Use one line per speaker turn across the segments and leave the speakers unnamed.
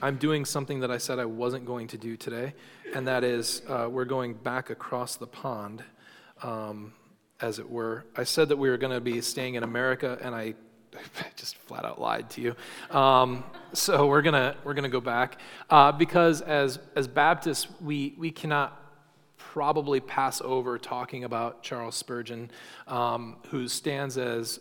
I'm doing something that I said I wasn't going to do today, and that is uh, we're going back across the pond, um, as it were. I said that we were going to be staying in America, and I just flat out lied to you. Um, so we're gonna we're gonna go back uh, because as as Baptists we we cannot probably pass over talking about Charles Spurgeon, um, who stands as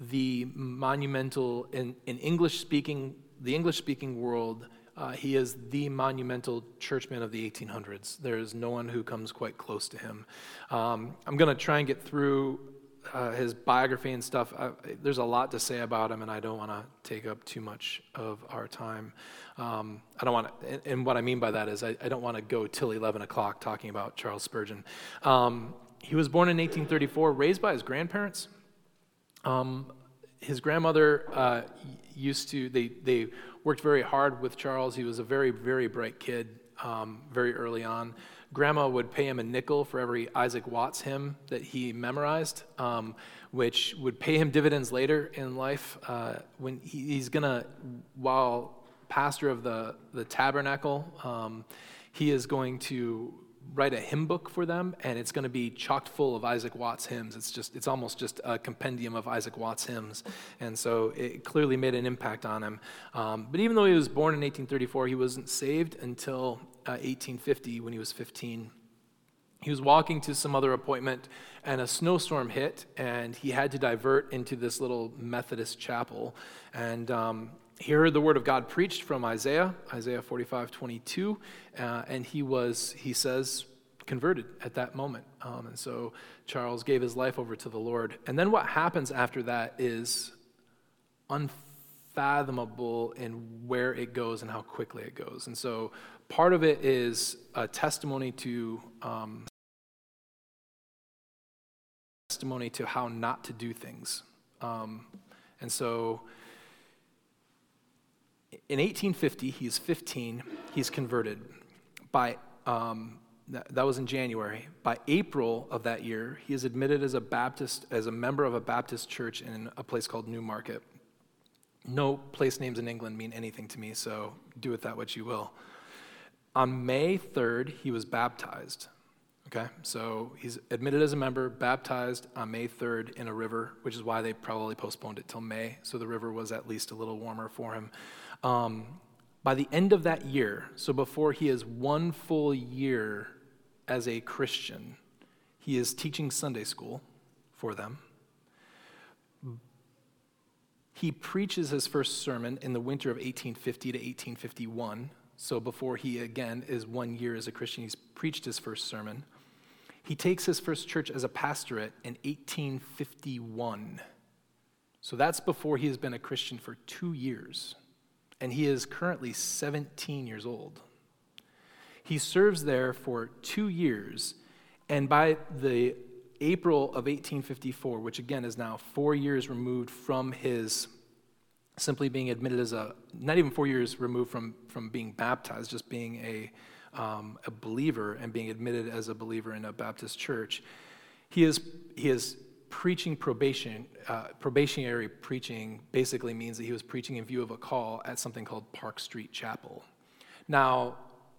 the monumental in, in English speaking the English speaking world. Uh, he is the monumental churchman of the 1800s. There is no one who comes quite close to him. Um, I'm going to try and get through uh, his biography and stuff. I, there's a lot to say about him, and I don't want to take up too much of our time. Um, I don't want and, and, what I mean by that is I, I don't want to go till 11 o'clock talking about Charles Spurgeon. Um, he was born in 1834, raised by his grandparents. Um, his grandmother uh, used to, they, they worked very hard with Charles. He was a very, very bright kid um, very early on. Grandma would pay him a nickel for every Isaac Watts hymn that he memorized, um, which would pay him dividends later in life. Uh, when he, he's gonna, while pastor of the, the tabernacle, um, he is going to write a hymn book for them, and it's going to be chocked full of Isaac Watts hymns. It's just, it's almost just a compendium of Isaac Watts hymns, and so it clearly made an impact on him. Um, but even though he was born in 1834, he wasn't saved until uh, 1850 when he was 15. He was walking to some other appointment, and a snowstorm hit, and he had to divert into this little Methodist chapel. And um, he heard the word of God preached from Isaiah, Isaiah 45, 22, uh, and he was, he says, converted at that moment. Um, and so Charles gave his life over to the Lord. And then what happens after that is unfathomable in where it goes and how quickly it goes. And so part of it is a testimony to um, testimony to how not to do things. Um, and so in 1850, he's 15, he's converted. By, um, that, that was in January. By April of that year, he is admitted as a Baptist, as a member of a Baptist church in a place called Newmarket. No place names in England mean anything to me, so do with that what you will. On May 3rd, he was baptized. Okay, so he's admitted as a member, baptized on May 3rd in a river, which is why they probably postponed it till May, so the river was at least a little warmer for him. Um, by the end of that year, so before he is one full year as a Christian, he is teaching Sunday school for them. He preaches his first sermon in the winter of 1850 to 1851. So before he again is one year as a Christian, he's preached his first sermon. He takes his first church as a pastorate in 1851. So that's before he has been a Christian for two years and he is currently 17 years old. He serves there for two years, and by the April of 1854, which again is now four years removed from his simply being admitted as a, not even four years removed from, from being baptized, just being a, um, a believer and being admitted as a believer in a Baptist church, he is, he is preaching probation, uh, probationary preaching basically means that he was preaching in view of a call at something called Park Street Chapel. Now,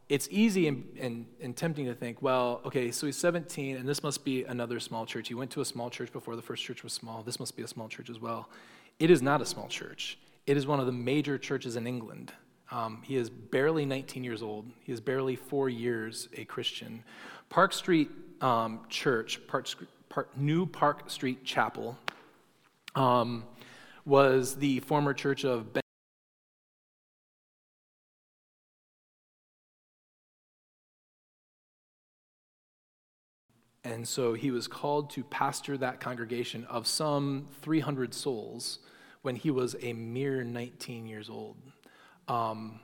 it's easy and, and, and, tempting to think, well, okay, so he's 17 and this must be another small church. He went to a small church before the first church was small. This must be a small church as well. It is not a small church, it is one of the major churches in England. Um, he is barely 19 years old, he is barely four years a Christian. Park Street um, Church, Park, Park, New Park Street Chapel um, was the former church of Ben. And so he was called to pastor that congregation of some 300 souls when he was a mere 19 years old. Um,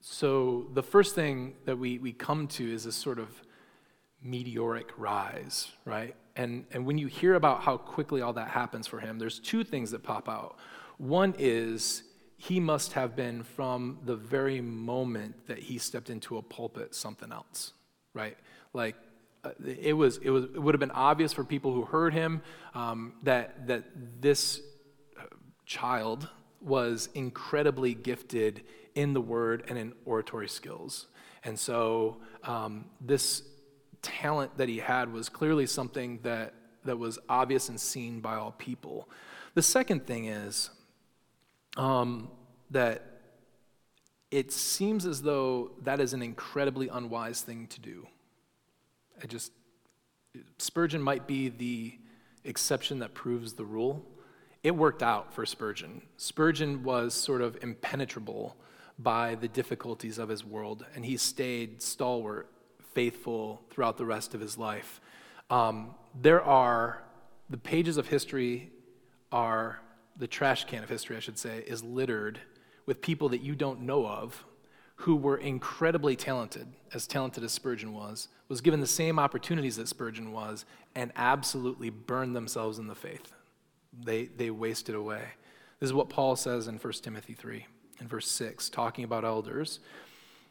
so the first thing that we, we come to is this sort of meteoric rise, right? And, and when you hear about how quickly all that happens for him, there's two things that pop out. One is he must have been from the very moment that he stepped into a pulpit something else, right? Like uh, it was, it was, it would have been obvious for people who heard him um, that that this uh, child was incredibly gifted in the word and in oratory skills. And so um, this talent that he had was clearly something that, that was obvious and seen by all people. The second thing is um, that it seems as though that is an incredibly unwise thing to do. I just, Spurgeon might be the exception that proves the rule. It worked out for Spurgeon. Spurgeon was sort of impenetrable by the difficulties of his world, and he stayed stalwart, faithful throughout the rest of his life. Um, there are, the pages of history are, the trash can of history, I should say, is littered with people that you don't know of who were incredibly talented, as talented as Spurgeon was, was given the same opportunities that Spurgeon was, and absolutely burned themselves in the faith. They, they wasted away. This is what Paul says in 1 Timothy 3, in verse 6, talking about elders.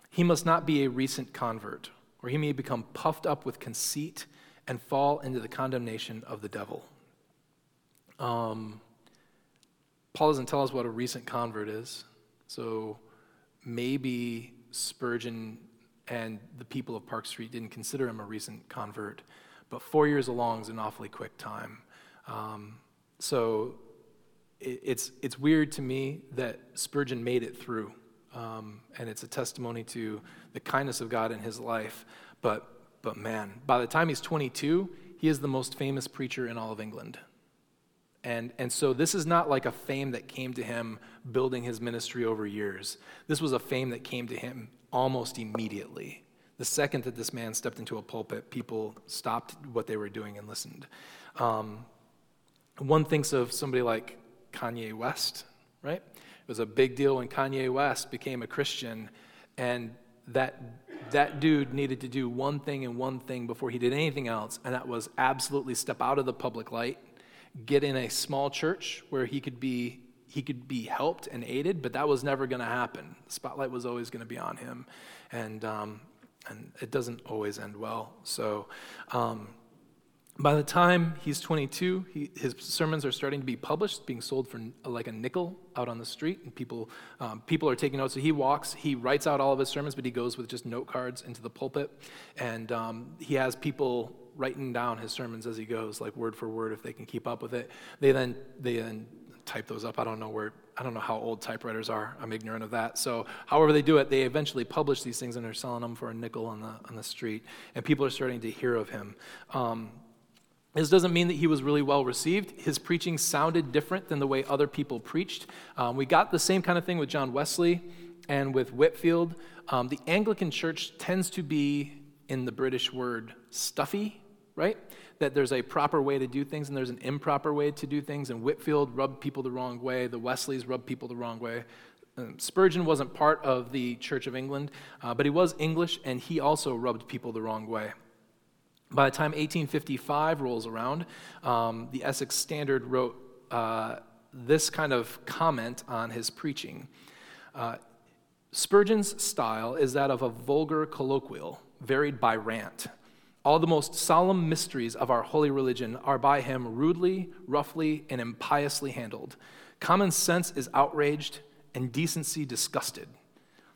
He must not be a recent convert, or he may become puffed up with conceit and fall into the condemnation of the devil. Um, Paul doesn't tell us what a recent convert is. So maybe Spurgeon and the people of Park Street didn't consider him a recent convert, but four years along is an awfully quick time. Um, so it, it's, it's weird to me that Spurgeon made it through, um, and it's a testimony to the kindness of God in his life. But, but man, by the time he's 22, he is the most famous preacher in all of England. And, and so this is not like a fame that came to him building his ministry over years. This was a fame that came to him almost immediately. The second that this man stepped into a pulpit, people stopped what they were doing and listened. Um, one thinks of somebody like Kanye West, right? It was a big deal when Kanye West became a Christian, and that, that dude needed to do one thing and one thing before he did anything else, and that was absolutely step out of the public light get in a small church where he could be he could be helped and aided, but that was never going to happen. The spotlight was always going to be on him, and um, and it doesn't always end well. So. Um, by the time he's 22, he, his sermons are starting to be published, being sold for like a nickel out on the street, and people, um, people are taking notes. So he walks, he writes out all of his sermons, but he goes with just note cards into the pulpit, and um, he has people writing down his sermons as he goes, like word for word, if they can keep up with it. They then they then type those up. I don't know where I don't know how old typewriters are. I'm ignorant of that. So, however they do it, they eventually publish these things and they're selling them for a nickel on the on the street, and people are starting to hear of him. Um, this doesn't mean that he was really well received. His preaching sounded different than the way other people preached. Um, we got the same kind of thing with John Wesley and with Whitefield. Um, the Anglican Church tends to be, in the British word, stuffy right? That there's a proper way to do things and there's an improper way to do things. And Whitefield rubbed people the wrong way, the Wesleys rubbed people the wrong way. Um, Spurgeon wasn't part of the Church of England, uh, but he was English and he also rubbed people the wrong way. By the time 1855 rolls around, um, the Essex Standard wrote uh, this kind of comment on his preaching. Uh, Spurgeon's style is that of a vulgar colloquial, varied by rant. All the most solemn mysteries of our holy religion are by him rudely, roughly, and impiously handled. Common sense is outraged, and decency disgusted.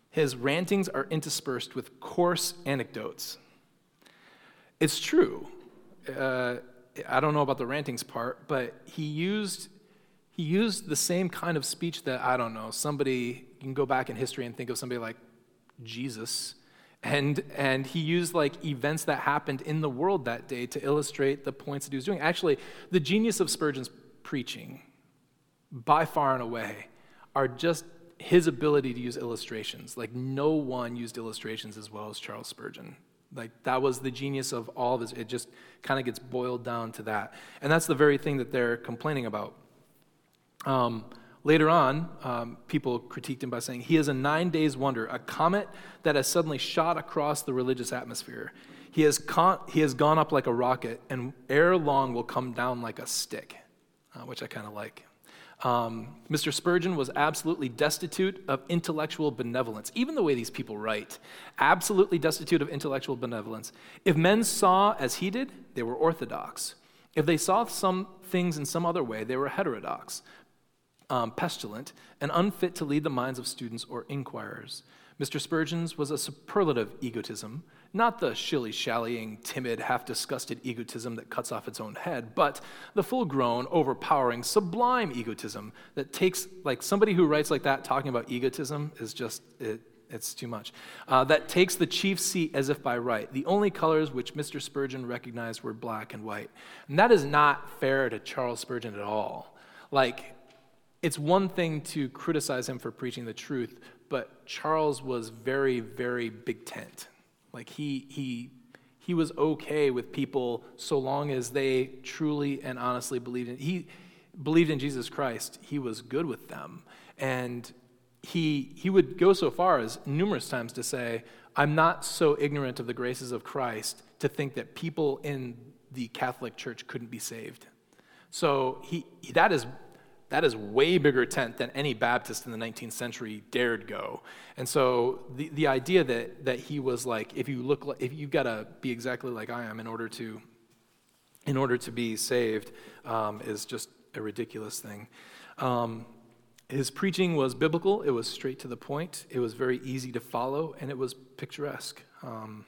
His rantings are interspersed with coarse anecdotes. It's true. Uh, I don't know about the rantings part, but he used he used the same kind of speech that I don't know. Somebody you can go back in history and think of somebody like Jesus and, and he used like events that happened in the world that day to illustrate the points that he was doing. Actually, the genius of Spurgeon's preaching, by far and away, are just his ability to use illustrations. Like, no one used illustrations as well as Charles Spurgeon. Like, that was the genius of all of his. It just kind of gets boiled down to that. And that's the very thing that they're complaining about. Um, Later on, um, people critiqued him by saying, He is a nine days wonder, a comet that has suddenly shot across the religious atmosphere. He has, con- he has gone up like a rocket, and ere long will come down like a stick, uh, which I kind of like. Um, Mr. Spurgeon was absolutely destitute of intellectual benevolence, even the way these people write, absolutely destitute of intellectual benevolence. If men saw as he did, they were orthodox. If they saw some things in some other way, they were heterodox. um, pestilent, and unfit to lead the minds of students or inquirers. Mr. Spurgeon's was a superlative egotism, not the shilly shallying, timid, half disgusted egotism that cuts off its own head, but the full grown, overpowering, sublime egotism that takes, like somebody who writes like that talking about egotism is just, it, it's too much. Uh, that takes the chief seat as if by right. The only colors which Mr. Spurgeon recognized were black and white. And that is not fair to Charles Spurgeon at all. Like, it's one thing to criticize him for preaching the truth, but Charles was very, very big tent. Like he he he was okay with people so long as they truly and honestly believed in he believed in Jesus Christ. He was good with them, and he he would go so far as numerous times to say, "I'm not so ignorant of the graces of Christ to think that people in the Catholic Church couldn't be saved." So he that is that is way bigger tent than any Baptist in the 19th century dared go. And so the, the idea that, that he was like, if you look like, if you've got to be exactly like I am in order to, in order to be saved, um, is just a ridiculous thing. Um, his preaching was biblical. It was straight to the point. It was very easy to follow, and it was picturesque. Um,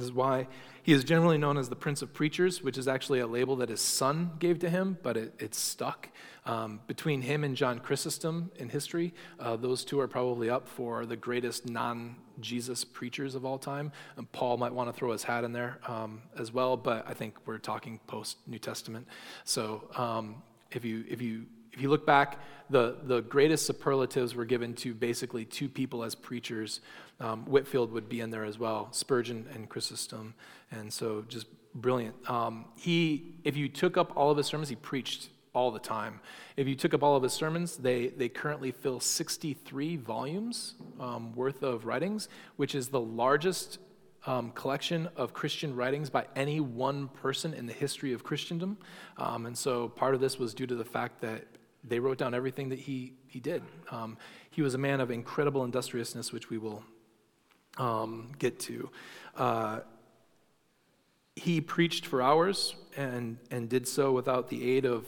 this is why he is generally known as the Prince of Preachers, which is actually a label that his son gave to him, but it, it stuck. Um, between him and John Chrysostom in history, uh, those two are probably up for the greatest non Jesus preachers of all time. And Paul might want to throw his hat in there um, as well, but I think we're talking post New Testament. So um, if, you, if, you, if you look back, the, the greatest superlatives were given to basically two people as preachers. Um, Whitefield would be in there as well, Spurgeon and Chrysostom. And so just brilliant. Um, he, if you took up all of his sermons, he preached all the time. If you took up all of his sermons, they, they currently fill 63 volumes um, worth of writings, which is the largest um, collection of Christian writings by any one person in the history of Christendom. Um, and so part of this was due to the fact that they wrote down everything that he, he did. Um, he was a man of incredible industriousness, which we will um, get to. Uh, he preached for hours and, and did so without the aid of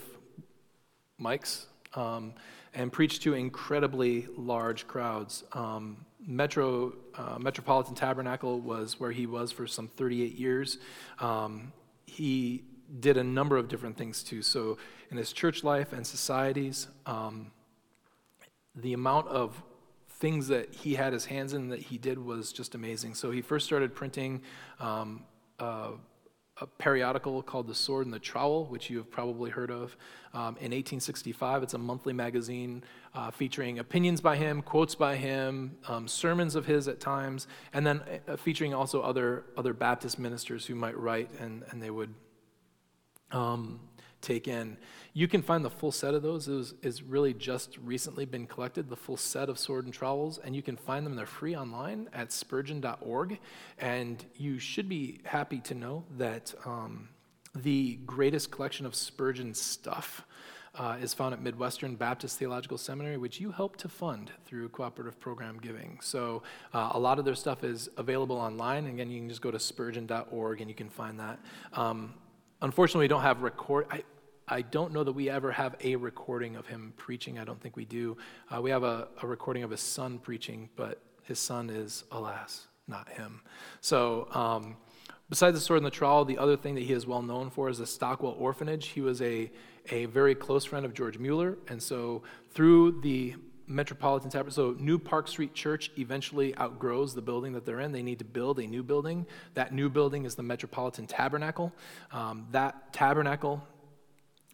mics um, and preached to incredibly large crowds. Um, Metro, uh, Metropolitan Tabernacle was where he was for some 38 years. Um, he did a number of different things too. So, in his church life and societies, um, the amount of things that he had his hands in that he did was just amazing. So, he first started printing um, uh, a periodical called The Sword and the Trowel, which you have probably heard of. Um, in 1865, it's a monthly magazine uh, featuring opinions by him, quotes by him, um, sermons of his at times, and then uh, featuring also other, other Baptist ministers who might write and, and they would um, take in. You can find the full set of those. It is really just recently been collected, the full set of sword and trowels, and you can find them. They're free online at spurgeon.org. And you should be happy to know that um, the greatest collection of Spurgeon stuff uh, is found at Midwestern Baptist Theological Seminary, which you help to fund through cooperative program giving. So uh, a lot of their stuff is available online. Again, you can just go to spurgeon.org and you can find that. Um, unfortunately, we don't have record. I, I don't know that we ever have a recording of him preaching. I don't think we do. Uh, we have a, a, recording of his son preaching, but his son is, alas, not him. So, um, besides the sword and the trowel, the other thing that he is well known for is the Stockwell Orphanage. He was a, a very close friend of George Mueller, and so through the Metropolitan Tabernacle. So New Park Street Church eventually outgrows the building that they're in. They need to build a new building. That new building is the Metropolitan Tabernacle. Um, that tabernacle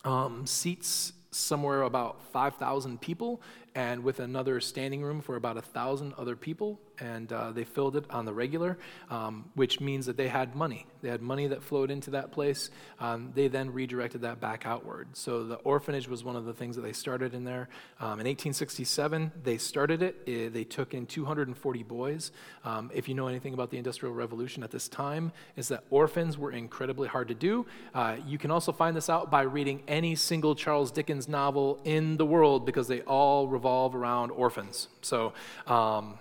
um, seats somewhere about 5,000 people, and with another standing room for about a 1,000 other people and uh, they filled it on the regular, um, which means that they had money. They had money that flowed into that place. Um, they then redirected that back outward. So the orphanage was one of the things that they started in there. Um, in 1867, they started it. it. They took in 240 boys. Um, if you know anything about the Industrial Revolution at this time, is that orphans were incredibly hard to do. Uh, you can also find this out by reading any single Charles Dickens novel in the world because they all revolve around orphans. So um,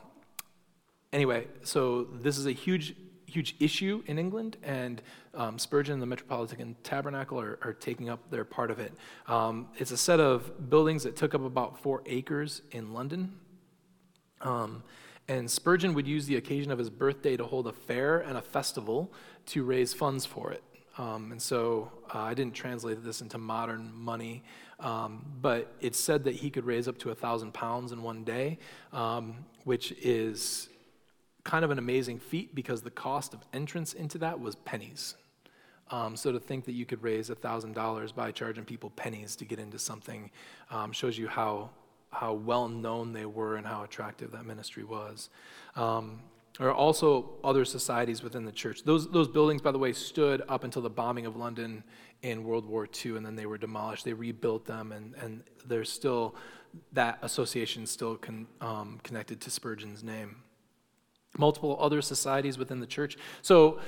anyway, so this is a huge huge issue in England, and um, Spurgeon and the Metropolitan Tabernacle are, are taking up their part of it. Um, it's a set of buildings that took up about four acres in London. Um, and Spurgeon would use the occasion of his birthday to hold a fair and a festival to raise funds for it. Um, and so uh, I didn't translate this into modern money, um, but it's said that he could raise up to a thousand pounds in one day, um, which is kind of an amazing feat because the cost of entrance into that was pennies. Um, so to think that you could raise a thousand dollars by charging people pennies to get into something um, shows you how how well known they were and how attractive that ministry was. Um, there are also other societies within the church. Those, those buildings, by the way, stood up until the bombing of London in World War II, and then they were demolished. They rebuilt them, and, and there's still that association still con, um, connected to Spurgeon's name. Multiple other societies within the church. So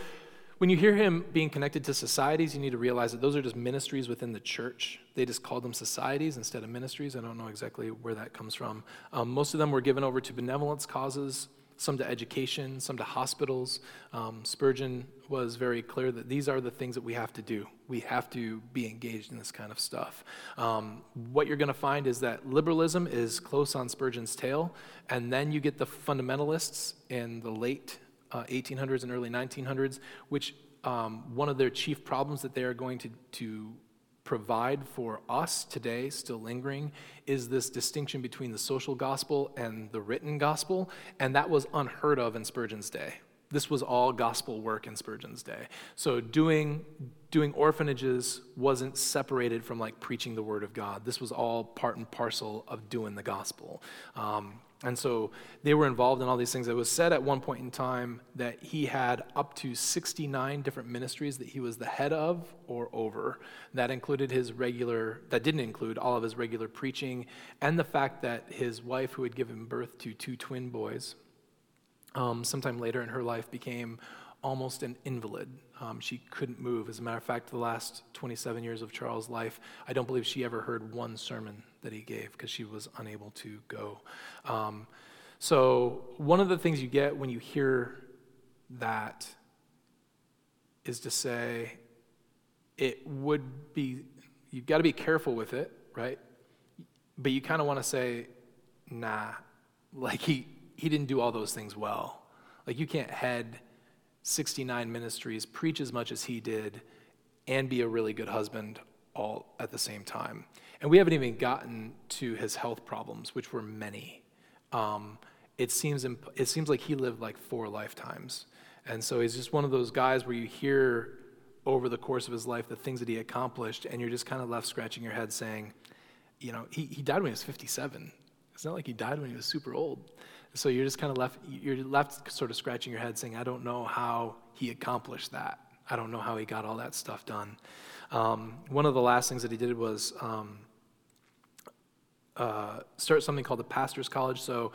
when you hear him being connected to societies, you need to realize that those are just ministries within the church. They just called them societies instead of ministries. I don't know exactly where that comes from. Um, most of them were given over to benevolence causes, some to education, some to hospitals. Um, Spurgeon was very clear that these are the things that we have to do. We have to be engaged in this kind of stuff. Um, what you're going to find is that liberalism is close on Spurgeon's tail, and then you get the fundamentalists in the late uh, 1800s and early 1900s, which um, one of their chief problems that they are going to, to provide for us today, still lingering, is this distinction between the social gospel and the written gospel, and that was unheard of in Spurgeon's day. This was all gospel work in Spurgeon's day. So doing doing orphanages wasn't separated from like preaching the word of God. This was all part and parcel of doing the gospel. Um, and so they were involved in all these things. It was said at one point in time that he had up to 69 different ministries that he was the head of or over. That included his regular, that didn't include all of his regular preaching, and the fact that his wife, who had given birth to two twin boys, um, sometime later in her life became almost an invalid. Um, she couldn't move. As a matter of fact, the last 27 years of Charles' life, I don't believe she ever heard one sermon that he gave because she was unable to go. Um, so, one of the things you get when you hear that is to say, it would be, you've got to be careful with it, right? But you kind of want to say, nah, like he, he didn't do all those things well. Like you can't head 69 ministries, preach as much as he did, and be a really good husband all at the same time. And we haven't even gotten to his health problems, which were many. Um, it, seems imp- it seems like he lived like four lifetimes. And so he's just one of those guys where you hear over the course of his life the things that he accomplished, and you're just kind of left scratching your head saying, you know, he, he died when he was 57. It's not like he died when he was super old. So you're just kind of left, you're left sort of scratching your head saying, I don't know how he accomplished that. I don't know how he got all that stuff done. Um, one of the last things that he did was um, uh, start something called the Pastor's College. So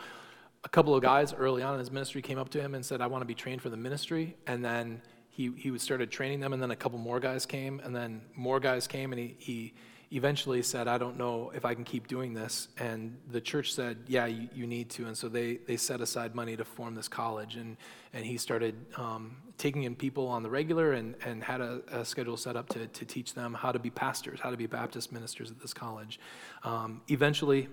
a couple of guys early on in his ministry came up to him and said, I want to be trained for the ministry. And then he, he started training them, and then a couple more guys came, and then more guys came, and he, he eventually said, I don't know if I can keep doing this. And the church said, Yeah, you, you need to. And so they, they set aside money to form this college. And, and he started um, taking in people on the regular and, and had a, a, schedule set up to, to teach them how to be pastors, how to be Baptist ministers at this college. Um, eventually,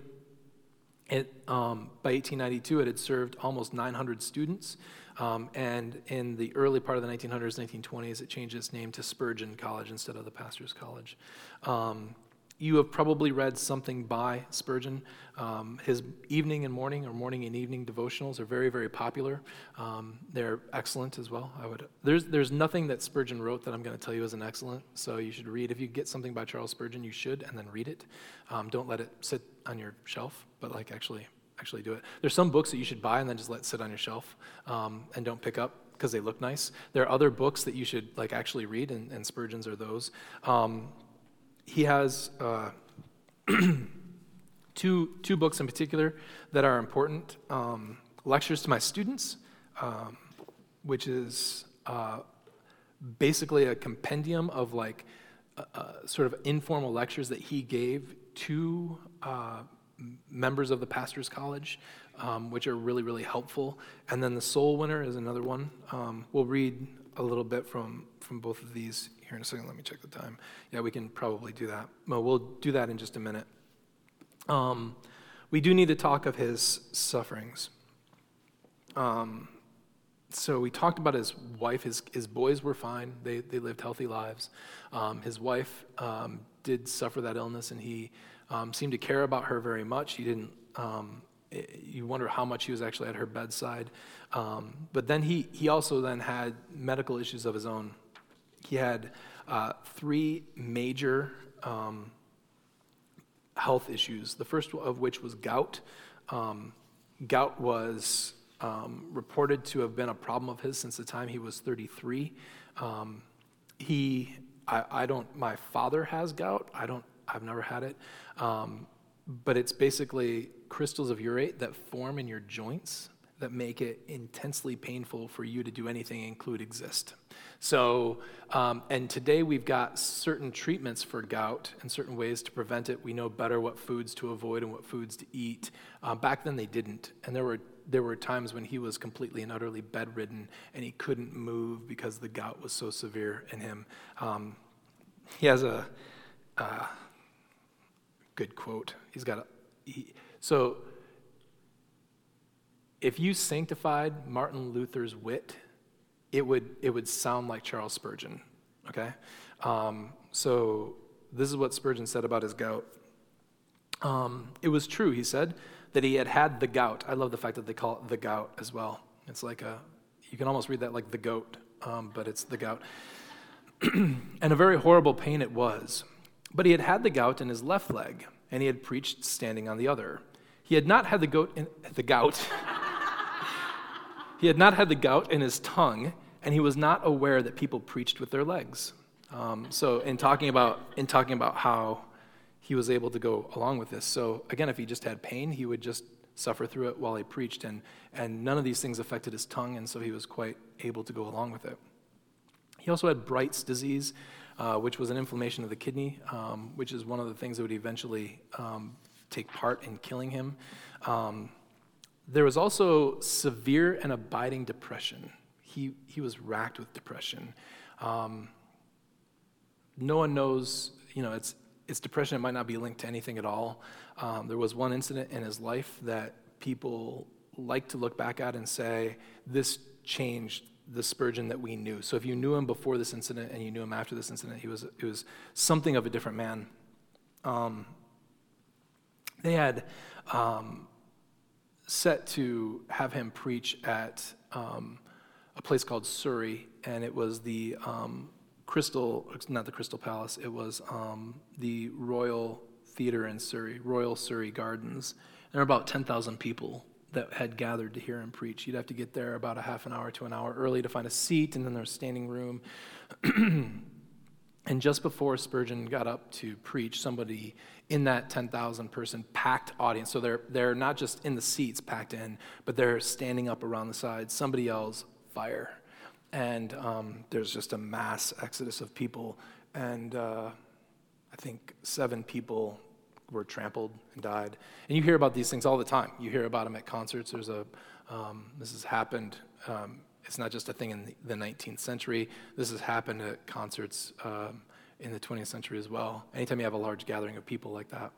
it, um, by 1892, it had served almost 900 students. Um, and in the early part of the 1900s, 1920s, it changed its name to Spurgeon College instead of the Pastor's College. Um, you have probably read something by Spurgeon. Um, his evening and morning or morning and evening devotionals are very, very popular. Um, they're excellent as well. I would. There's there's nothing that Spurgeon wrote that I'm going to tell you isn't excellent. So you should read. If you get something by Charles Spurgeon, you should, and then read it. Um, don't let it sit on your shelf, but like actually actually do it. There's some books that you should buy and then just let sit on your shelf um, and don't pick up because they look nice. There are other books that you should like actually read, and, and Spurgeon's are those. He has uh, two, two books in particular that are important um, Lectures to My Students, um, which is uh, basically a compendium of like uh sort of informal lectures that he gave to uh, members of the Pastors College um, which are really, really helpful. And then the soul winner is another one. Um, we'll read a little bit from, from both of these here in a second. Let me check the time. Yeah, we can probably do that. Well, we'll do that in just a minute. Um, we do need to talk of his sufferings. Um, so we talked about his wife. His, his boys were fine. They, they lived healthy lives. Um, his wife um, did suffer that illness, and he um, seemed to care about her very much. He didn't. Um, you wonder how much he was actually at her bedside. Um, but then he, he also then had medical issues of his own. He had uh, three major um, health issues. The first of which was gout. gout was um, reported to have been a problem of his since the time he was 33. Um, he, I, I, don't, my father has gout. I don't, I've never had it. Um, but it's basically crystals of urate that form in your joints that make it intensely painful for you to do anything, include exist. So, um, and today we've got certain treatments for gout and certain ways to prevent it. We know better what foods to avoid and what foods to eat. Uh, back then they didn't, and there were there were times when he was completely and utterly bedridden and he couldn't move because the gout was so severe in him. Um, he has a uh, good quote. He's got a. He, so, if you sanctified Martin Luther's wit, it would, it would sound like Charles Spurgeon, okay? Um, so, this is what Spurgeon said about his gout. Um, it was true, he said that he had had the gout. I love the fact that they call it the gout as well. It's like a, you can almost read that like the goat, um, but it's the gout. and a very horrible pain it was. But he had had the gout in his left leg, and he had preached standing on the other. He had not had the goat in, the gout. he had not had the gout in his tongue, and he was not aware that people preached with their legs. Um, so in talking about in talking about how he was able to go along with this. So again, if he just had pain, he would just suffer through it while he preached, and, and none of these things affected his tongue, and so he was quite able to go along with it. He also had Bright's disease, uh, which was an inflammation of the kidney, um, which is one of the things that would eventually um, take part in killing him. Um, there was also severe and abiding depression. He, he was racked with depression. Um, no one knows, you know, it's, it's depression. It might not be linked to anything at all. Um, there was one incident in his life that people like to look back at and say, this changed the Spurgeon that we knew. So if you knew him before this incident and you knew him after this incident, he was, he was something of a different man. Um, they had um, set to have him preach at um, a place called Surrey, and it was the um, Crystal, not the Crystal Palace, it was um, the Royal Theatre in Surrey, Royal Surrey Gardens. And There were about 10,000 people that had gathered to hear him preach. You'd have to get there about a half an hour to an hour early to find a seat, and then there's standing room. and just before Spurgeon got up to preach, somebody in that 10,000 person packed audience, so they're, they're not just in the seats packed in, but they're standing up around the sides, somebody yells, fire and um, there's just a mass exodus of people. And uh, I think seven people were trampled and died. And you hear about these things all the time. You hear about them at concerts. There's a um, this has happened. Um, it's not just a thing in the 19th century. This has happened at concerts um, in the 20th century as well. Anytime you have a large gathering of people like that.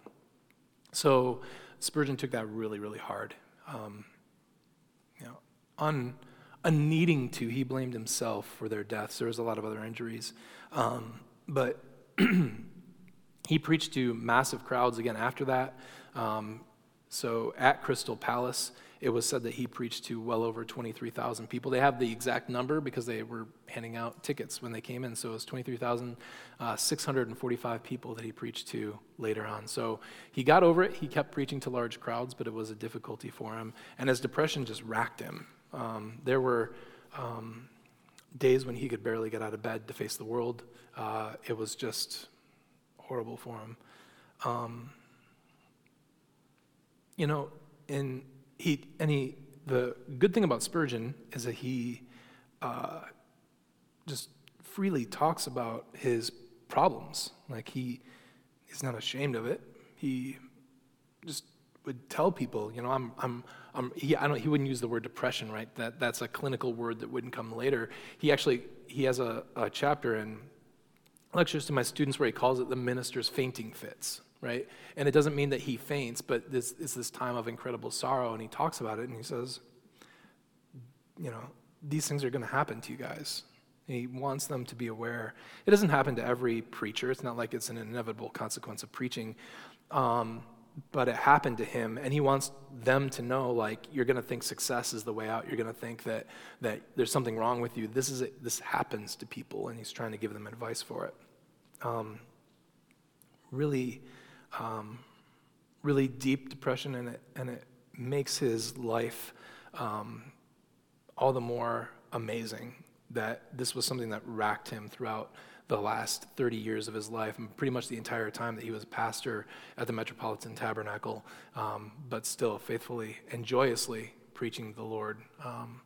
So Spurgeon took that really, really hard. Um, you know, un a needing to. He blamed himself for their deaths. There was a lot of other injuries. Um, but he preached to massive crowds again after that. Um, so at Crystal Palace, it was said that he preached to well over 23,000 people. They have the exact number because they were handing out tickets when they came in. So it was 23,645 uh, people that he preached to later on. So he got over it. He kept preaching to large crowds, but it was a difficulty for him. And his depression just racked him. Um, there were um, days when he could barely get out of bed to face the world. Uh, it was just horrible for him. Um, you know, and he and he. The good thing about Spurgeon is that he uh, just freely talks about his problems. Like he, he's not ashamed of it. He just would tell people, you know, I'm, I'm, I'm he, I don't, he wouldn't use the word depression, right? That, that's a clinical word that wouldn't come later. He actually, he has a, a chapter in lectures to my students where he calls it the minister's fainting fits, right? And it doesn't mean that he faints, but this is this time of incredible sorrow, and he talks about it, and he says, you know, these things are going to happen to you guys. He wants them to be aware. It doesn't happen to every preacher. It's not like it's an inevitable consequence of preaching. Um, but it happened to him and he wants them to know like you're going to think success is the way out you're going to think that that there's something wrong with you this is a, this happens to people and he's trying to give them advice for it um, really um, really deep depression and it and it makes his life um, all the more amazing that this was something that racked him throughout the last 30 years of his life, and pretty much the entire time that he was pastor at the Metropolitan Tabernacle, um, but still faithfully and joyously preaching the Lord. Um,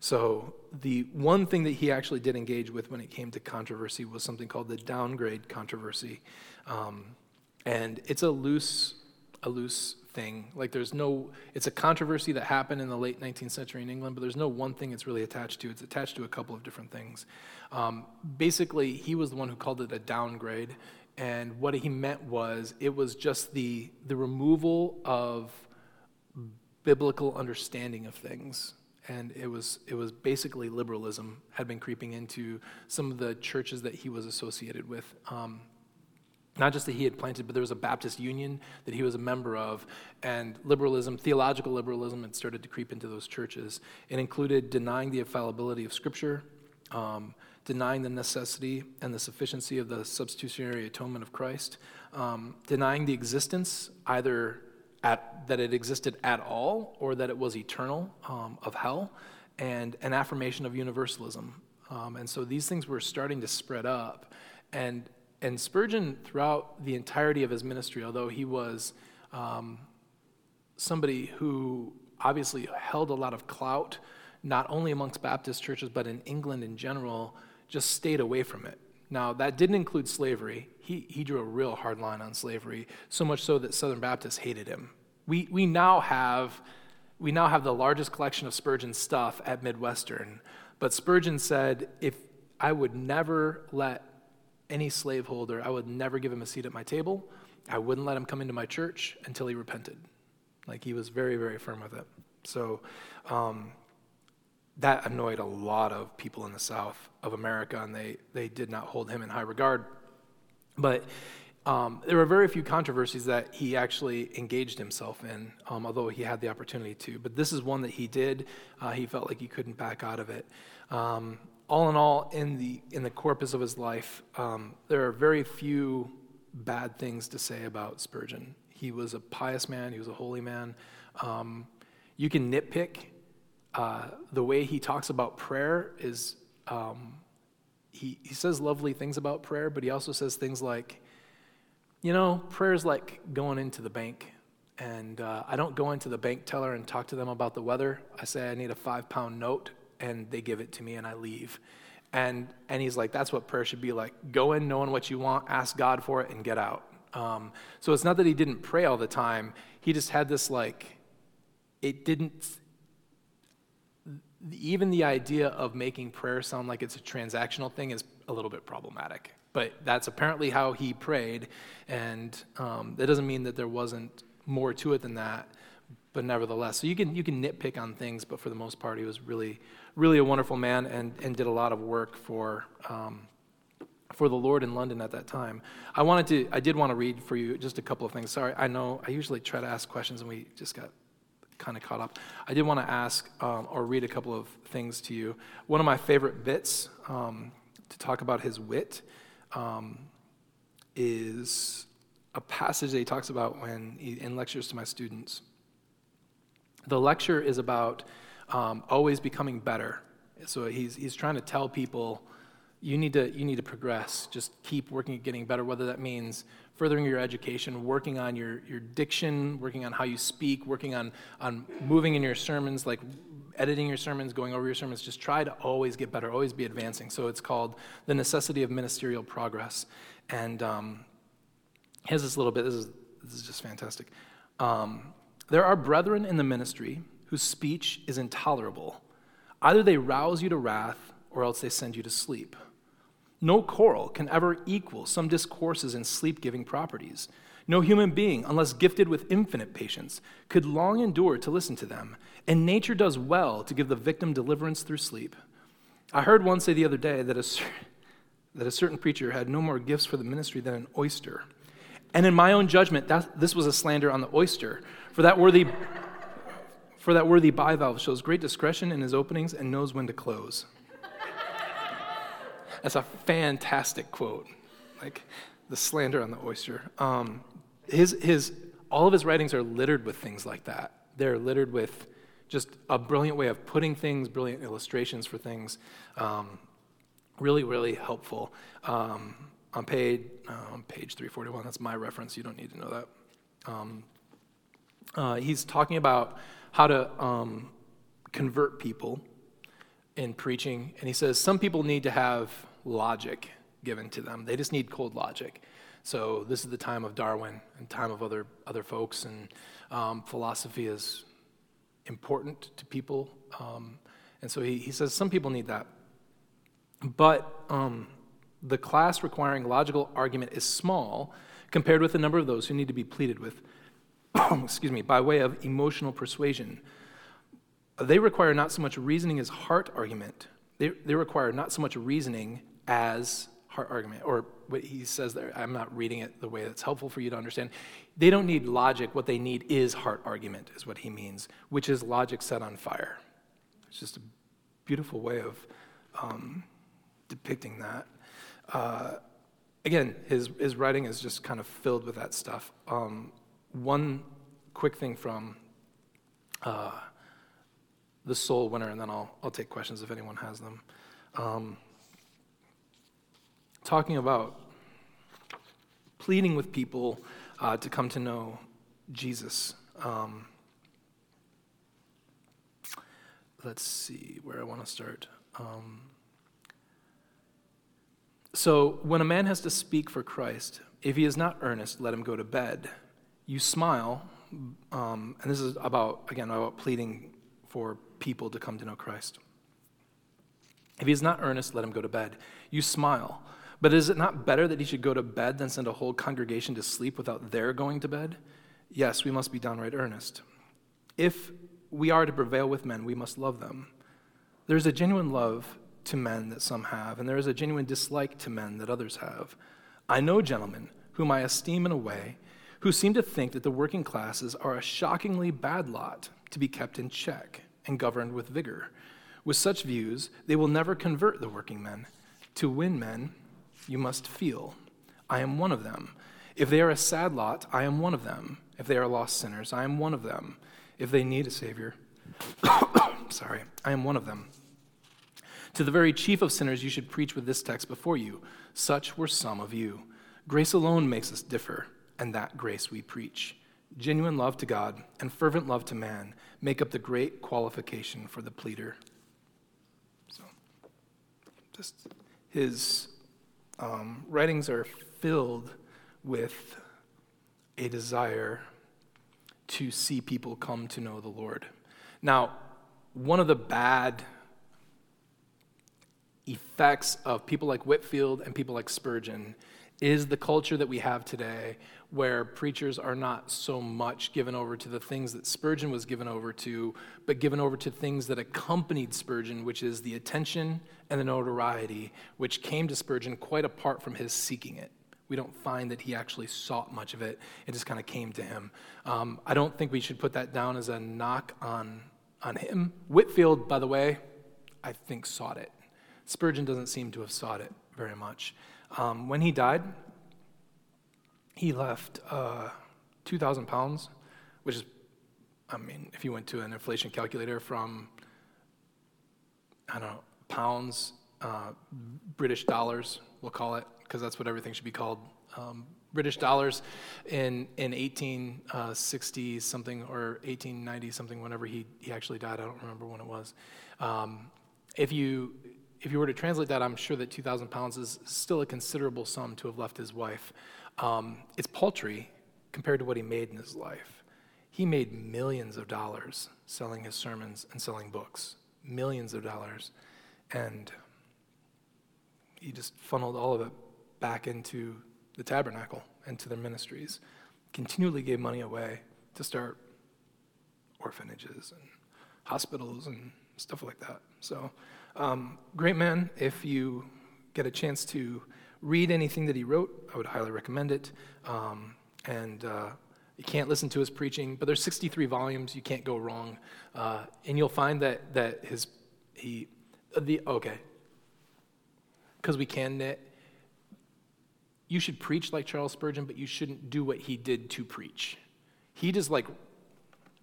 so, the one thing that he actually did engage with when it came to controversy was something called the downgrade controversy. Um, and it's a loose, a loose thing. Like there's no, it's a controversy that happened in the late 19th century in England, but there's no one thing it's really attached to. It's attached to a couple of different things. Um, basically, he was the one who called it a downgrade, and what he meant was it was just the the removal of biblical understanding of things and it was it was basically liberalism had been creeping into some of the churches that he was associated with. Um, not just that he had planted, but there was a Baptist union that he was a member of, and liberalism, theological liberalism, had started to creep into those churches. It included denying the infallibility of Scripture, um, denying the necessity and the sufficiency of the substitutionary atonement of Christ, um, denying the existence, either at, that it existed at all or that it was eternal, um, of hell, and an affirmation of universalism. Um, and so these things were starting to spread up. And and Spurgeon, throughout the entirety of his ministry, although he was um, somebody who obviously held a lot of clout, not only amongst Baptist churches, but in England in general, just stayed away from it. Now, that didn't include slavery. He, he drew a real hard line on slavery, so much so that Southern Baptists hated him. We, we, now have, we now have the largest collection of Spurgeon stuff at Midwestern, but Spurgeon said, if I would never let any slaveholder, I would never give him a seat at my table. I wouldn't let him come into my church until he repented. Like he was very, very firm with it. So um, that annoyed a lot of people in the South of America, and they, they did not hold him in high regard. But um, there were very few controversies that he actually engaged himself in, um, although he had the opportunity to. But this is one that he did. Uh, he felt like he couldn't back out of it. Um, all in all, in the, in the corpus of his life, um, there are very few bad things to say about Spurgeon. He was a pious man, he was a holy man. Um, you can nitpick. Uh, the way he talks about prayer is um, he, he says lovely things about prayer, but he also says things like, you know, prayer is like going into the bank. And uh, I don't go into the bank teller and talk to them about the weather. I say I need a five pound note and they give it to me and I leave. And, and he's like, that's what prayer should be like. Go in knowing what you want, ask God for it, and get out. Um, so it's not that he didn't pray all the time. He just had this like, it didn't, even the idea of making prayer sound like it's a transactional thing is a little bit problematic. But that's apparently how he prayed. And um, that doesn't mean that there wasn't more to it than that but nevertheless, so you can you can nitpick on things, but for the most part, he was really really a wonderful man and and did a lot of work for. Um, for the Lord in London at that time. I wanted to, I did want to read for you just a couple of things. Sorry, I know I usually try to ask questions and we just got kind of caught up. I did want to ask um, or read a couple of things to you. One of my favorite bits um, to talk about his wit um, is a passage that he talks about when he, in lectures to my students. The lecture is about um, always becoming better. So he's, he's trying to tell people you need to you need to progress. Just keep working at getting better whether that means furthering your education working on your, your diction working on how you speak working on on moving in your sermons like editing your sermons going over your sermons. Just try to always get better always be advancing. So it's called the necessity of ministerial progress. And um, here's this little bit this is this is just fantastic. Um, There are brethren in the ministry whose speech is intolerable. Either they rouse you to wrath, or else they send you to sleep. No chloral can ever equal some discourses in sleep giving properties. No human being, unless gifted with infinite patience, could long endure to listen to them, and nature does well to give the victim deliverance through sleep. I heard one say the other day that a, that a certain preacher had no more gifts for the ministry than an oyster. And in my own judgment, that, this was a slander on the oyster, for that worthy, for that worthy bivalve shows great discretion in his openings and knows when to close. That's a fantastic quote. Like the slander on the oyster. Um, his, his, all of his writings are littered with things like that. They're littered with just a brilliant way of putting things, brilliant illustrations for things. Um, really, really helpful. Um, on page, on page 341, that's my reference. You don't need to know that. Uh, he's talking about how to um, convert people in preaching, and he says some people need to have logic given to them. They just need cold logic. So this is the time of Darwin and time of other other folks, and um, philosophy is important to people. Um, and so he, he says some people need that, but um, the class requiring logical argument is small compared with the number of those who need to be pleaded with. excuse me, by way of emotional persuasion. They require not so much reasoning as heart argument. They, they require not so much reasoning as heart argument, or what he says there. I'm not reading it the way that's helpful for you to understand. They don't need logic. What they need is heart argument, is what he means, which is logic set on fire. It's just a beautiful way of um, depicting that. Uh, again, his, his writing is just kind of filled with that stuff. Um, one quick thing from uh, the Soul Winner, and then I'll, I'll take questions if anyone has them. Um, talking about pleading with people uh, to come to know Jesus. Um, let's see where I want to start. Um, so, when a man has to speak for Christ, if he is not earnest, let him go to bed. You smile, um, and this is about, again, about pleading for people to come to know Christ. If he is not earnest, let him go to bed. You smile, but is it not better that he should go to bed than send a whole congregation to sleep without their going to bed? Yes, we must be downright earnest. If we are to prevail with men, we must love them. There's a genuine love to men that some have, and there is a genuine dislike to men that others have. I know gentlemen whom I esteem in a way who seem to think that the working classes are a shockingly bad lot to be kept in check and governed with vigor. With such views, they will never convert the working men. To win men, you must feel. I am one of them. If they are a sad lot, I am one of them. If they are lost sinners, I am one of them. If they need a Savior, sorry, I am one of them. To the very chief of sinners, you should preach with this text before you. Such were some of you. Grace alone makes us differ, and that grace we preach. Genuine love to God and fervent love to man make up the great qualification for the pleader. So, just his um, writings are filled with a desire to see people come to know the Lord. Now, one of the bad effects of people like Whitefield and people like Spurgeon is the culture that we have today where preachers are not so much given over to the things that Spurgeon was given over to, but given over to things that accompanied Spurgeon, which is the attention and the notoriety, which came to Spurgeon quite apart from his seeking it. We don't find that he actually sought much of it. It just kind of came to him. Um, I don't think we should put that down as a knock on, on him. Whitefield, by the way, I think sought it. Spurgeon doesn't seem to have sought it very much. Um, when he died, he left uh, 2,000 pounds, which is, I mean, if you went to an inflation calculator from, I don't know, pounds, uh, British dollars, we'll call it, because that's what everything should be called. Um, British dollars in, in 1860 uh, something or 1890 something, whenever he, he actually died. I don't remember when it was. Um, if you if you were to translate that, I'm sure that 2,000 pounds is still a considerable sum to have left his wife. Um, it's paltry compared to what he made in his life. He made millions of dollars selling his sermons and selling books, millions of dollars. And he just funneled all of it back into the tabernacle and to their ministries, continually gave money away to start orphanages and hospitals and stuff like that. So, um, great man. If you get a chance to read anything that he wrote, I would highly recommend it. Um, and uh, you can't listen to his preaching, but there's 63 volumes. You can't go wrong, uh, and you'll find that that his he the okay because we can knit. You should preach like Charles Spurgeon, but you shouldn't do what he did to preach. He just like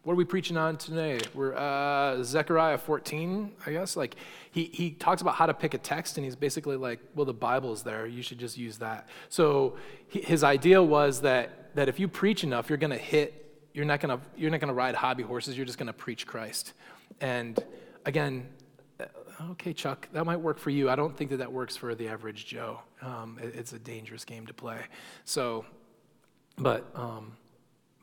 what are we preaching on today? We're uh, Zechariah 14, I guess. Like he he talks about how to pick a text, and he's basically like, well, the Bible's there. You should just use that. So he, his idea was that that if you preach enough, you're to hit. You're not to you're not to ride hobby horses. You're just to preach Christ. And again, uh, okay, Chuck, that might work for you. I don't think that that works for the average Joe. Um, it, it's a dangerous game to play. So, but. Um,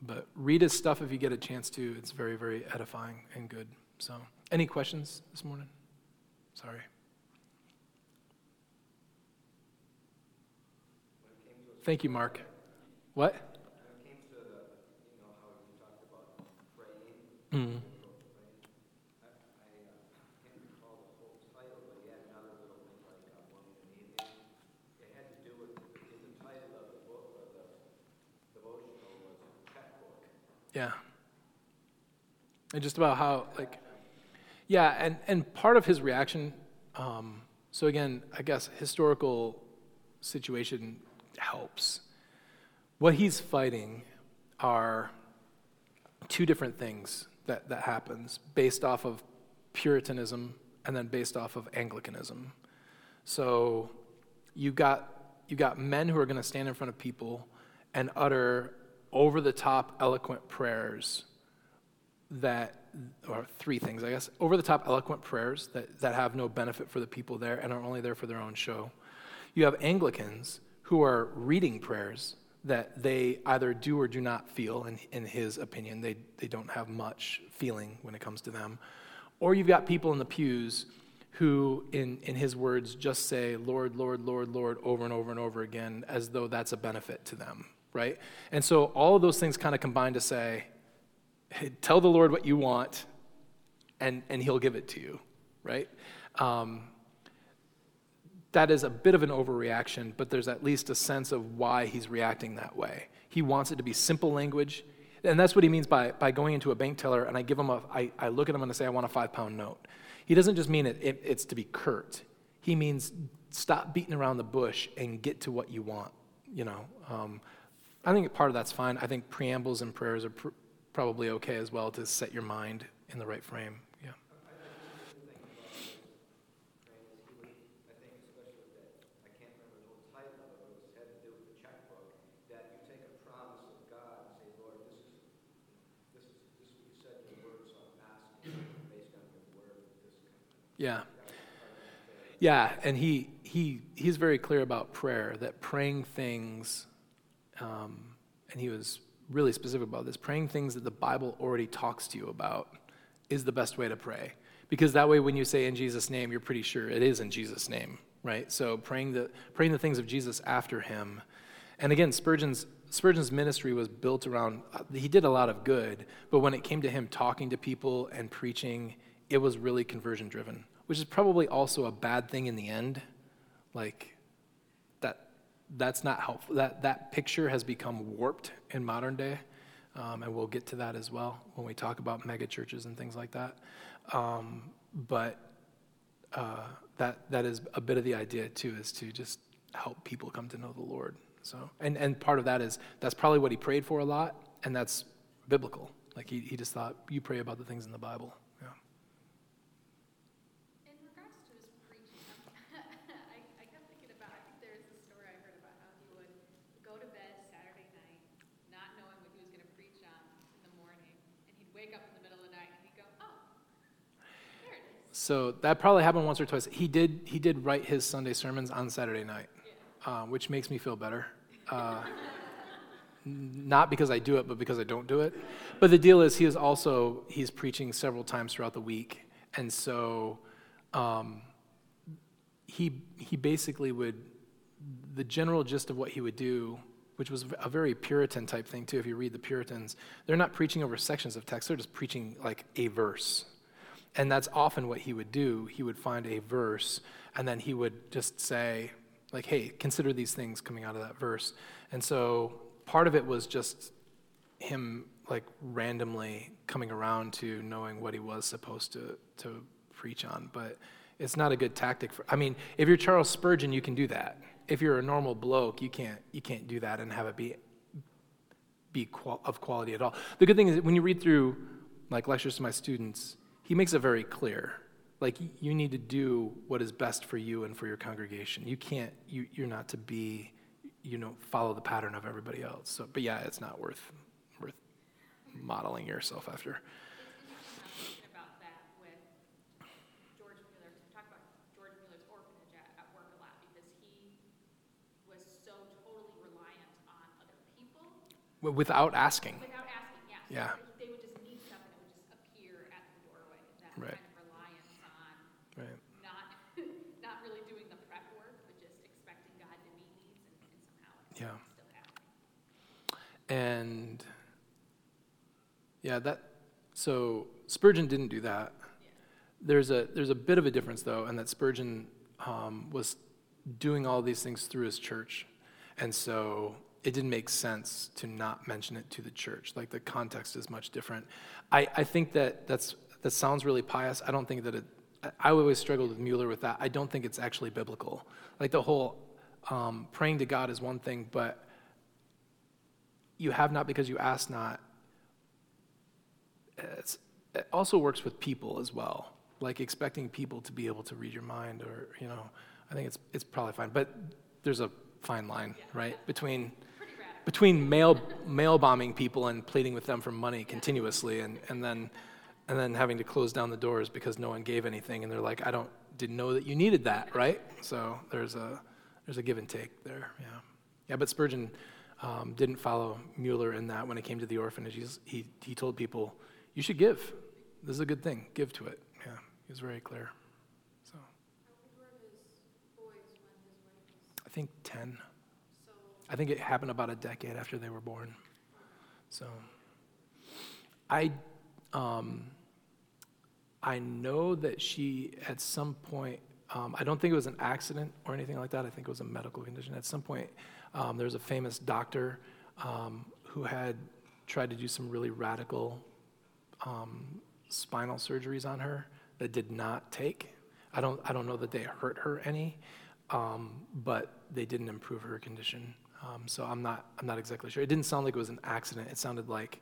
but read his stuff if you get a chance to. It's very, very edifying and good. So, any questions this morning? Sorry. Thank you, Mark. What? Yeah. And just about how, like, yeah, and, and part of his reaction, um, so again, I guess historical situation helps. What he's fighting are two different things that, that happens based off of Puritanism and then based off of Anglicanism. So you got you got men who are going to stand in front of people and utter over the top, eloquent prayers that, or three things, I guess, over the top, eloquent prayers that, that have no benefit for the people there and are only there for their own show. You have Anglicans who are reading prayers that they either do or do not feel, in, in his opinion. They, they don't have much feeling when it comes to them. Or you've got people in the pews who, in, in his words, just say, Lord, Lord, Lord, Lord, over and over and over again, as though that's a benefit to them right? And so all of those things kind of combine to say, hey, tell the Lord what you want, and, and he'll give it to you, right? Um, that is a bit of an overreaction, but there's at least a sense of why he's reacting that way. He wants it to be simple language. And that's what he means by, by going into a bank teller and I give him a, I, I look at him and I say, I want a five pound note. He doesn't just mean it, it, it's to be curt. He means stop beating around the bush and get to what you want, you know. Um, I think part of that's fine. I think preambles and prayers are pr- probably okay as well to set your mind in the right frame. Yeah. Yeah. Yeah, and he he he's very clear about prayer that praying things um, and he was really specific about this praying things that the Bible already talks to you about is the best way to pray. Because that way, when you say in Jesus' name, you're pretty sure it is in Jesus' name, right? So praying the, praying the things of Jesus after him. And again, Spurgeon's, Spurgeon's ministry was built around, he did a lot of good, but when it came to him talking to people and preaching, it was really conversion driven, which is probably also a bad thing in the end. Like, that's not helpful. That, that picture has become warped in modern day, um, and we'll get to that as well when we talk about mega churches and things like that. Um, but uh, that, that is a bit of the idea too, is to just help people come to know the Lord. So, and, and part of that is that's probably what he prayed for a lot, and that's biblical. Like he, he just thought, you pray about the things in the Bible. So that probably happened once or twice. He did, he did write his Sunday sermons on Saturday night, uh, which makes me feel better. Uh, not because I do it, but because I don't do it. But the deal is, he is also he's preaching several times throughout the week, and so um, he he basically would the general gist of what he would do, which was a very Puritan type thing too. If you read the Puritans, they're not preaching over sections of text; they're just preaching like a verse, and that's often what he would do. He would find a verse, and then he would just say, like, "Hey, consider these things coming out of that verse." And so part of it was just him like randomly coming around to knowing what he was supposed to to preach on but it's not a good tactic for i mean if you're charles spurgeon you can do that if you're a normal bloke you can't you can't do that and have it be be qual- of quality at all the good thing is when you read through like lectures to my students he makes it very clear like you need to do what is best for you and for your congregation. You can't you, you're not to be you know follow the pattern of everybody else. So, but yeah, it's not worth worth modeling yourself after.
About that with George Mueller, talk
Right.
kind of reliance on
Right.
not not really doing the prep work, but just expecting God to meet needs and, and somehow it's
Yeah.
still happening.
And yeah, that so Spurgeon didn't do that. There's a there's a bit of a difference though, and that Spurgeon um, was doing all these things through his church, and so it didn't make sense to not mention it to the church. Like the context is much different. I, I think that that's that sounds really pious. I don't think that it. I- always struggled with Mueller with that. I don't think it's actually biblical. Like the whole um, praying to God is one thing, but you have not because you ask not. It's, it also works with people as well, like expecting people to be able to read your mind, or you know, I think it's it's probably fine. But there's a fine line, right, between between mail mail bombing people and pleading with them for money continuously, and and then and then having to close down the doors because no one gave anything, and they're like, I don't didn't know that you needed that, right? So there's a there's a give and take there, yeah, yeah. But Spurgeon um, didn't follow Mueller in that when it came to the orphanage. He's, he he told people, you should give. This is a good thing. Give to it. Yeah, he was very clear. So I think ten. I think it happened about a decade after they were born. So I um, I know that she at some point um, I don't think it was an accident or anything like that. I think it was a medical condition. At some point, um, there was a famous doctor um, who had tried to do some really radical um, spinal surgeries on her that did not take. I don't, I don't know that they hurt her any, um, but they didn't improve her condition. Um, so I'm not, I'm not exactly sure. It didn't sound like it was an accident. It sounded like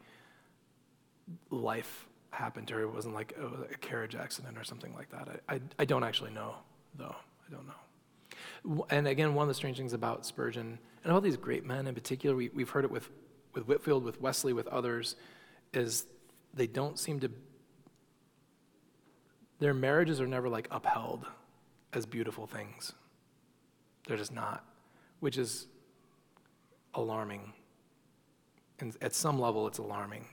life happened to her. It wasn't like oh, a carriage accident or something like that. I, I, I don't actually know, though. I don't know. And again, one of the strange things about Spurgeon and all these great men in particular, we, we've heard it with, with Whitefield, with Wesley, with others, is they don't seem to, their marriages are never like upheld as beautiful things. They're just not, which is alarming. And at some level, it's alarming,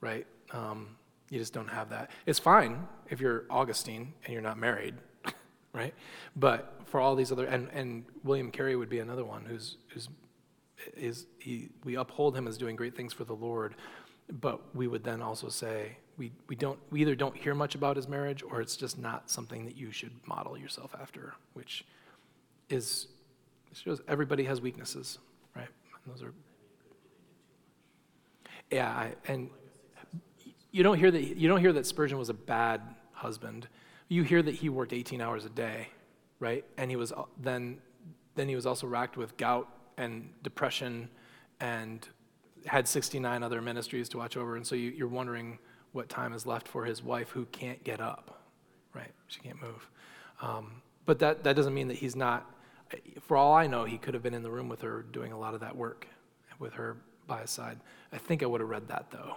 right? Um, you just don't have that. It's fine if you're Augustine and you're not married, right? But for all these other, and, and William Carey would be another one who's, who's is he, we uphold him as doing great things for the Lord, but we would then also say we, we don't we either don't hear much about his marriage or it's just not something that you should model yourself after, which is shows everybody has weaknesses, right? And those are yeah, I, and you don't hear that you don't hear that Spurgeon was a bad husband. You hear that he worked 18 hours a day, right? And he was uh, then then he was also racked with gout and depression and had 69 other ministries to watch over. And so you, you're wondering what time is left for his wife who can't get up, right? She can't move. Um, but that, that doesn't mean that he's not, for all I know, he could have been in the room with her doing a lot of that work with her by his side. I think I would have read that though.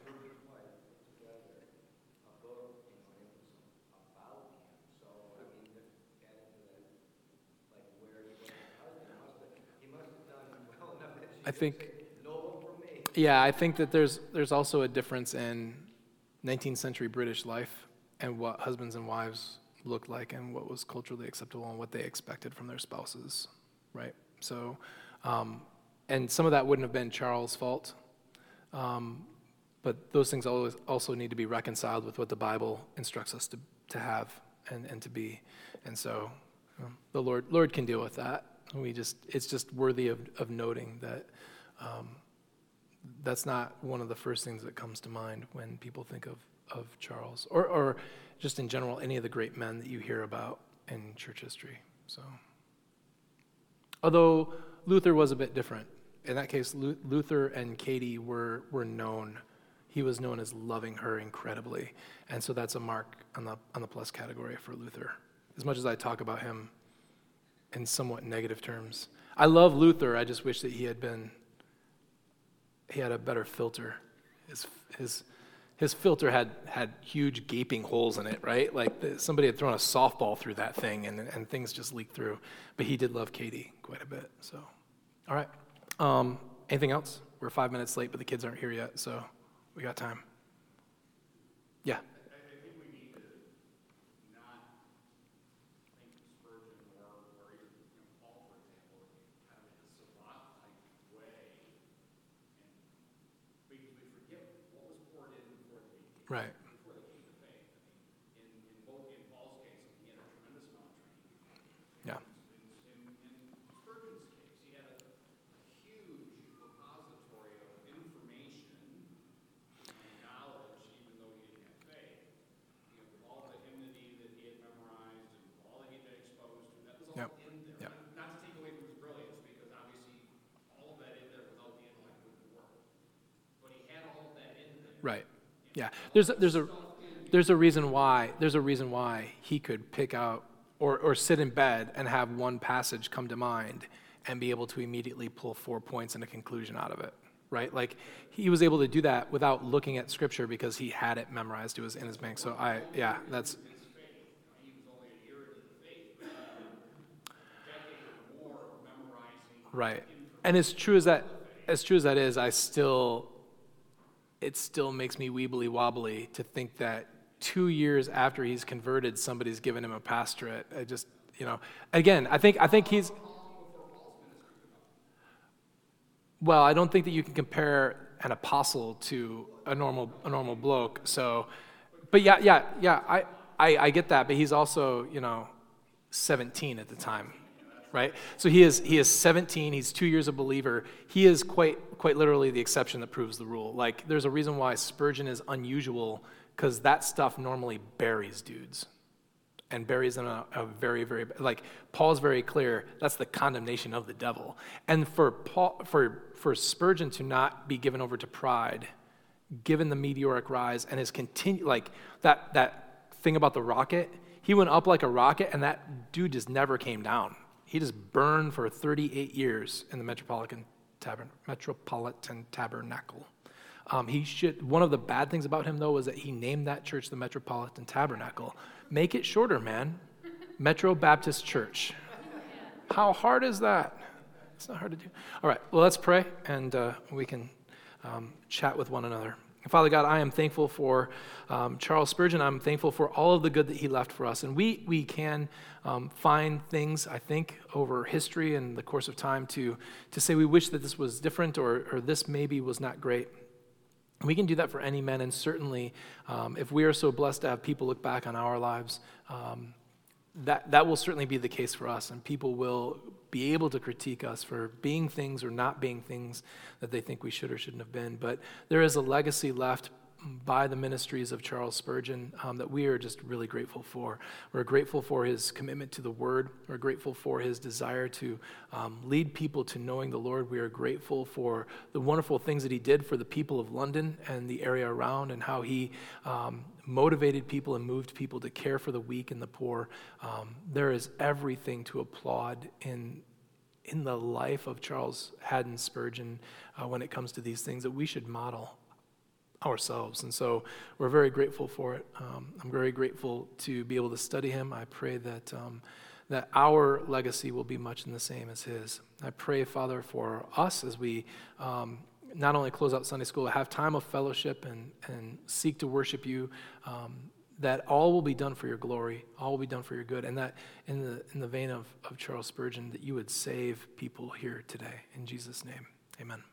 I think. Yeah, I think that there's there's also a difference in 19th century British life and what husbands and wives looked like and what was culturally acceptable and what they expected from their spouses, right? So, um, and some of that wouldn't have been Charles' fault, um, but those things always also need to be reconciled with what the Bible instructs us to, to have and, and to be. And so, um, the Lord Lord can deal with that. We just it's just worthy of, of noting that um, that's not one of the first things that comes to mind when people think of, of Charles, or, or just in general, any of the great men that you hear about in church history. So, although Luther was a bit different. In that case, Luther and Katie were, were known. He was known as loving her incredibly. And so that's a mark on the, on the plus category for Luther. As much as I talk about him in somewhat negative terms, I love Luther. I just wish that he had been he had a better filter. His, his, his filter had, had huge gaping holes in it, right? Like the, somebody had thrown a softball through that thing and, and things just leaked through. But he did love Katie quite a bit. So, all right. Um, anything else? We're five minutes late, but the kids aren't here yet, so we got time. Yeah. Right. Before they came to faith. I mean, in, in, both, in Paul's case, he had a tremendous amount of training. Yeah. In, in, in Spurgeon's case, he had a, huge repository of information and knowledge, even though he didn't have faith. You know, with all the hymnody that he had memorized and all that he had been exposed to, that was all yep. in there. Yep. Not, not to take away from his brilliance, because obviously all of that in there without the intellect wouldn't work. But he had all of that in there. Right. Yeah, there's a, there's a there's a reason why there's a reason why he could pick out or, or sit in bed and have one passage come to mind and be able to immediately pull four points and a conclusion out of it right? Like he was able to do that without looking at scripture because he had it memorized it was in his bank. So i yeah that's right. And as true as that as true as that is i still it still makes me weebly wobbly to think that two years after he's converted, somebody's given him a pastorate. I just, you know, again, I think I think he's. Well, I don't think that you can compare an apostle to a normal a normal bloke. So, but yeah, yeah, yeah. I, I I get that, but he's also you know, 17 at the time right? So he is, he is 17, he's two years a believer. He is quite, quite literally the exception that proves the rule. Like, there's a reason why Spurgeon is unusual, because that stuff normally buries dudes and buries them a, a, very, very, like, Paul's very clear, that's the condemnation of the devil. And for, Paul, for, for Spurgeon to not be given over to pride, given the meteoric rise and his continue, like, that, that thing about the rocket, he went up like a rocket, and that dude just never came down. He just burned for 38 years in the Metropolitan, Tabern- Metropolitan Tabernacle. Um, he should, one of the bad things about him, though, was that he named that church the Metropolitan Tabernacle. Make it shorter, man. Metro Baptist Church. How hard is that? It's not hard to do. All right, well, let's pray and uh, we can um, chat with one another. Father God, I am thankful for um, Charles Spurgeon. I'm thankful for all of the good that he left for us. And we, we can um, find things, I think, over history and the course of time to, to say we wish that this was different or, or this maybe was not great. We can do that for any men, and certainly um, if we are so blessed to have people look back on our lives, um, that, that will certainly be the case for us, and people will be able to critique us for being things or not being things that they think we should or shouldn't have been. But there is a legacy left by the ministries of Charles Spurgeon um, that we are just really grateful for. We're grateful for his commitment to the Word. We're grateful for his desire to um, lead people to knowing the Lord. We are grateful for the wonderful things that he did for the people of London and the area around and how he um, motivated people and moved people to care for the weak and the poor. Um, there is everything to applaud in, in the life of Charles Haddon Spurgeon uh, when it comes to these things that we should model ourselves. And so we're very grateful for it. Um, I'm very grateful to be able to study him. I pray that, um, that our legacy will be much in the same as his. I pray, Father, for us as we um, not only close out Sunday school, have time of fellowship and, and seek to worship you, um, that all will be done for your glory, all will be done for your good, and that in the, in the vein of, of Charles Spurgeon, that you would save people here today. In Jesus' name, amen.